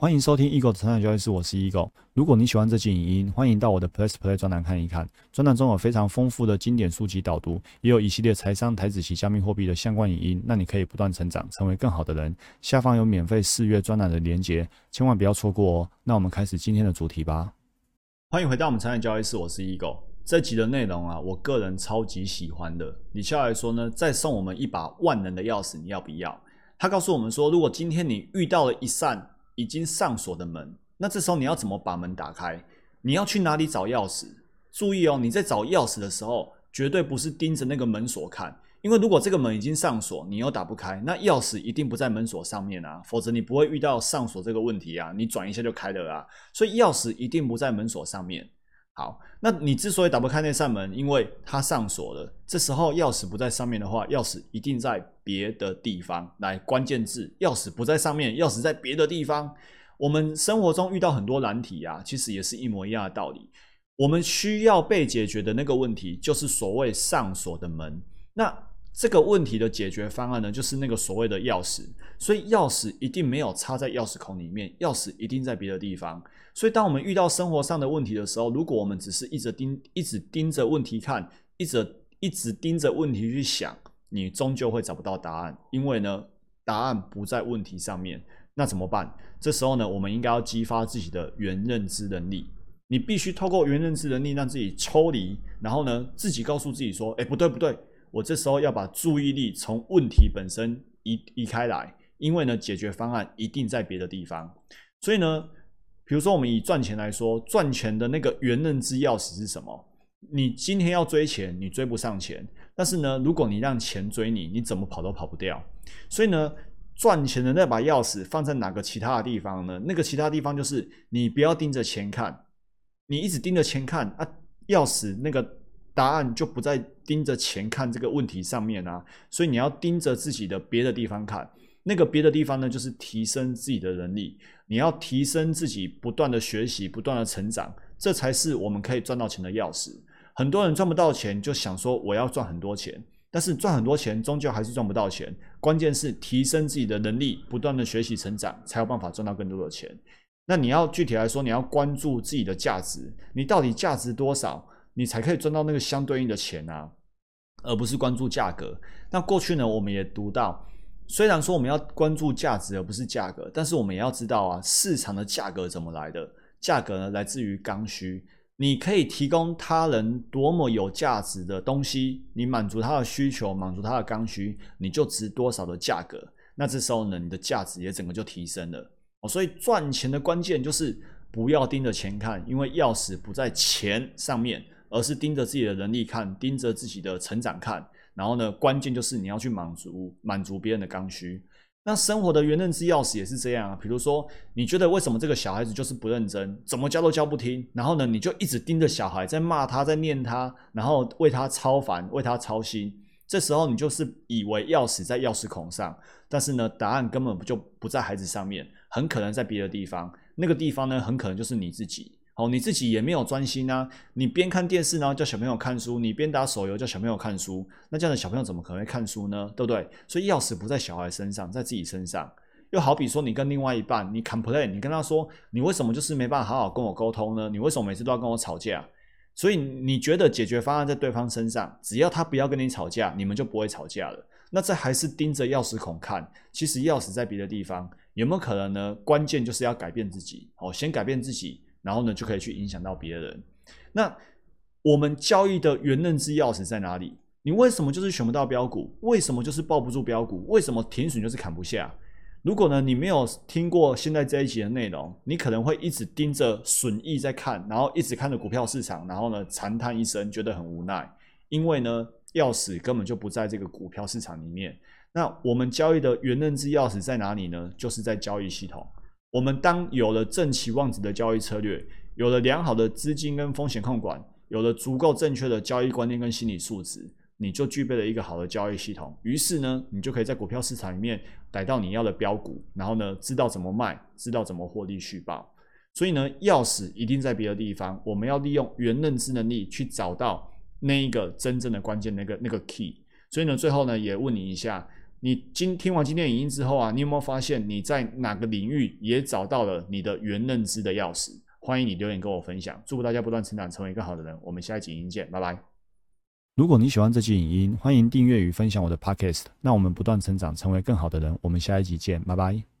欢迎收听 Eagle 的成长交易室，我是 Eagle。如果你喜欢这期影音，欢迎到我的 Plus Play 专栏看一看。专栏中有非常丰富的经典书籍导读，也有一系列财商、台子及加密货币的相关影音，让你可以不断成长，成为更好的人。下方有免费试阅专栏的连结，千万不要错过哦。那我们开始今天的主题吧。欢迎回到我们成长交易室，我是 Eagle。这集的内容啊，我个人超级喜欢的。李笑来说呢，再送我们一把万能的钥匙，你要不要？他告诉我们说，如果今天你遇到了一扇已经上锁的门，那这时候你要怎么把门打开？你要去哪里找钥匙？注意哦，你在找钥匙的时候，绝对不是盯着那个门锁看，因为如果这个门已经上锁，你又打不开，那钥匙一定不在门锁上面啊，否则你不会遇到上锁这个问题啊，你转一下就开了啊，所以钥匙一定不在门锁上面。好，那你之所以打不开那扇门，因为它上锁了。这时候钥匙不在上面的话，钥匙一定在别的地方。来，关键字：钥匙不在上面，钥匙在别的地方。我们生活中遇到很多难题啊，其实也是一模一样的道理。我们需要被解决的那个问题，就是所谓上锁的门。那这个问题的解决方案呢，就是那个所谓的钥匙。所以钥匙一定没有插在钥匙孔里面，钥匙一定在别的地方。所以当我们遇到生活上的问题的时候，如果我们只是一直盯、一直盯着问题看，一直一直盯着问题去想，你终究会找不到答案。因为呢，答案不在问题上面。那怎么办？这时候呢，我们应该要激发自己的原认知能力。你必须透过原认知能力，让自己抽离，然后呢，自己告诉自己说：“哎，不对，不对。”我这时候要把注意力从问题本身移移开来，因为呢，解决方案一定在别的地方。所以呢，比如说我们以赚钱来说，赚钱的那个原认知钥匙是什么？你今天要追钱，你追不上钱。但是呢，如果你让钱追你，你怎么跑都跑不掉。所以呢，赚钱的那把钥匙放在哪个其他的地方呢？那个其他地方就是你不要盯着钱看，你一直盯着钱看啊，钥匙那个。答案就不再盯着钱看这个问题上面啊，所以你要盯着自己的别的地方看。那个别的地方呢，就是提升自己的能力。你要提升自己，不断的学习，不断的成长，这才是我们可以赚到钱的钥匙。很多人赚不到钱，就想说我要赚很多钱，但是赚很多钱终究还是赚不到钱。关键是提升自己的能力，不断的学习成长，才有办法赚到更多的钱。那你要具体来说，你要关注自己的价值，你到底价值多少？你才可以赚到那个相对应的钱啊，而不是关注价格。那过去呢，我们也读到，虽然说我们要关注价值而不是价格，但是我们也要知道啊，市场的价格怎么来的？价格呢，来自于刚需。你可以提供他人多么有价值的东西，你满足他的需求，满足他的刚需，你就值多少的价格。那这时候呢，你的价值也整个就提升了。哦，所以赚钱的关键就是不要盯着钱看，因为钥匙不在钱上面。而是盯着自己的能力看，盯着自己的成长看，然后呢，关键就是你要去满足满足别人的刚需。那生活的原认知钥匙也是这样啊。比如说，你觉得为什么这个小孩子就是不认真，怎么教都教不听，然后呢，你就一直盯着小孩，在骂他，在念他，然后为他操烦，为他操心。这时候你就是以为钥匙在钥匙孔上，但是呢，答案根本不就不在孩子上面，很可能在别的地方。那个地方呢，很可能就是你自己。哦，你自己也没有专心啊！你边看电视呢，叫小朋友看书；你边打手游，叫小朋友看书。那这样的小朋友怎么可能会看书呢？对不对？所以钥匙不在小孩身上，在自己身上。又好比说，你跟另外一半，你 complain，你跟他说，你为什么就是没办法好好跟我沟通呢？你为什么每次都要跟我吵架？所以你觉得解决方案在对方身上，只要他不要跟你吵架，你们就不会吵架了。那这还是盯着钥匙孔看，其实钥匙在别的地方，有没有可能呢？关键就是要改变自己。哦，先改变自己。然后呢，就可以去影响到别人。那我们交易的原认知钥匙在哪里？你为什么就是选不到标股？为什么就是抱不住标股？为什么停损就是砍不下？如果呢，你没有听过现在这一集的内容，你可能会一直盯着损益在看，然后一直看着股票市场，然后呢长叹一声，觉得很无奈。因为呢，钥匙根本就不在这个股票市场里面。那我们交易的原认知钥匙在哪里呢？就是在交易系统。我们当有了正期望值的交易策略，有了良好的资金跟风险控管，有了足够正确的交易观念跟心理素质，你就具备了一个好的交易系统。于是呢，你就可以在股票市场里面逮到你要的标股，然后呢，知道怎么卖，知道怎么获利续报。所以呢，钥匙一定在别的地方，我们要利用原认知能力去找到那一个真正的关键，那个那个 key。所以呢，最后呢，也问你一下。你今听完今天影音之后啊，你有没有发现你在哪个领域也找到了你的原认知的钥匙？欢迎你留言跟我分享。祝福大家不断成长，成为更好的人。我们下一集影音见，拜拜。如果你喜欢这期影音，欢迎订阅与分享我的 podcast。那我们不断成长，成为更好的人。我们下一集见，拜拜。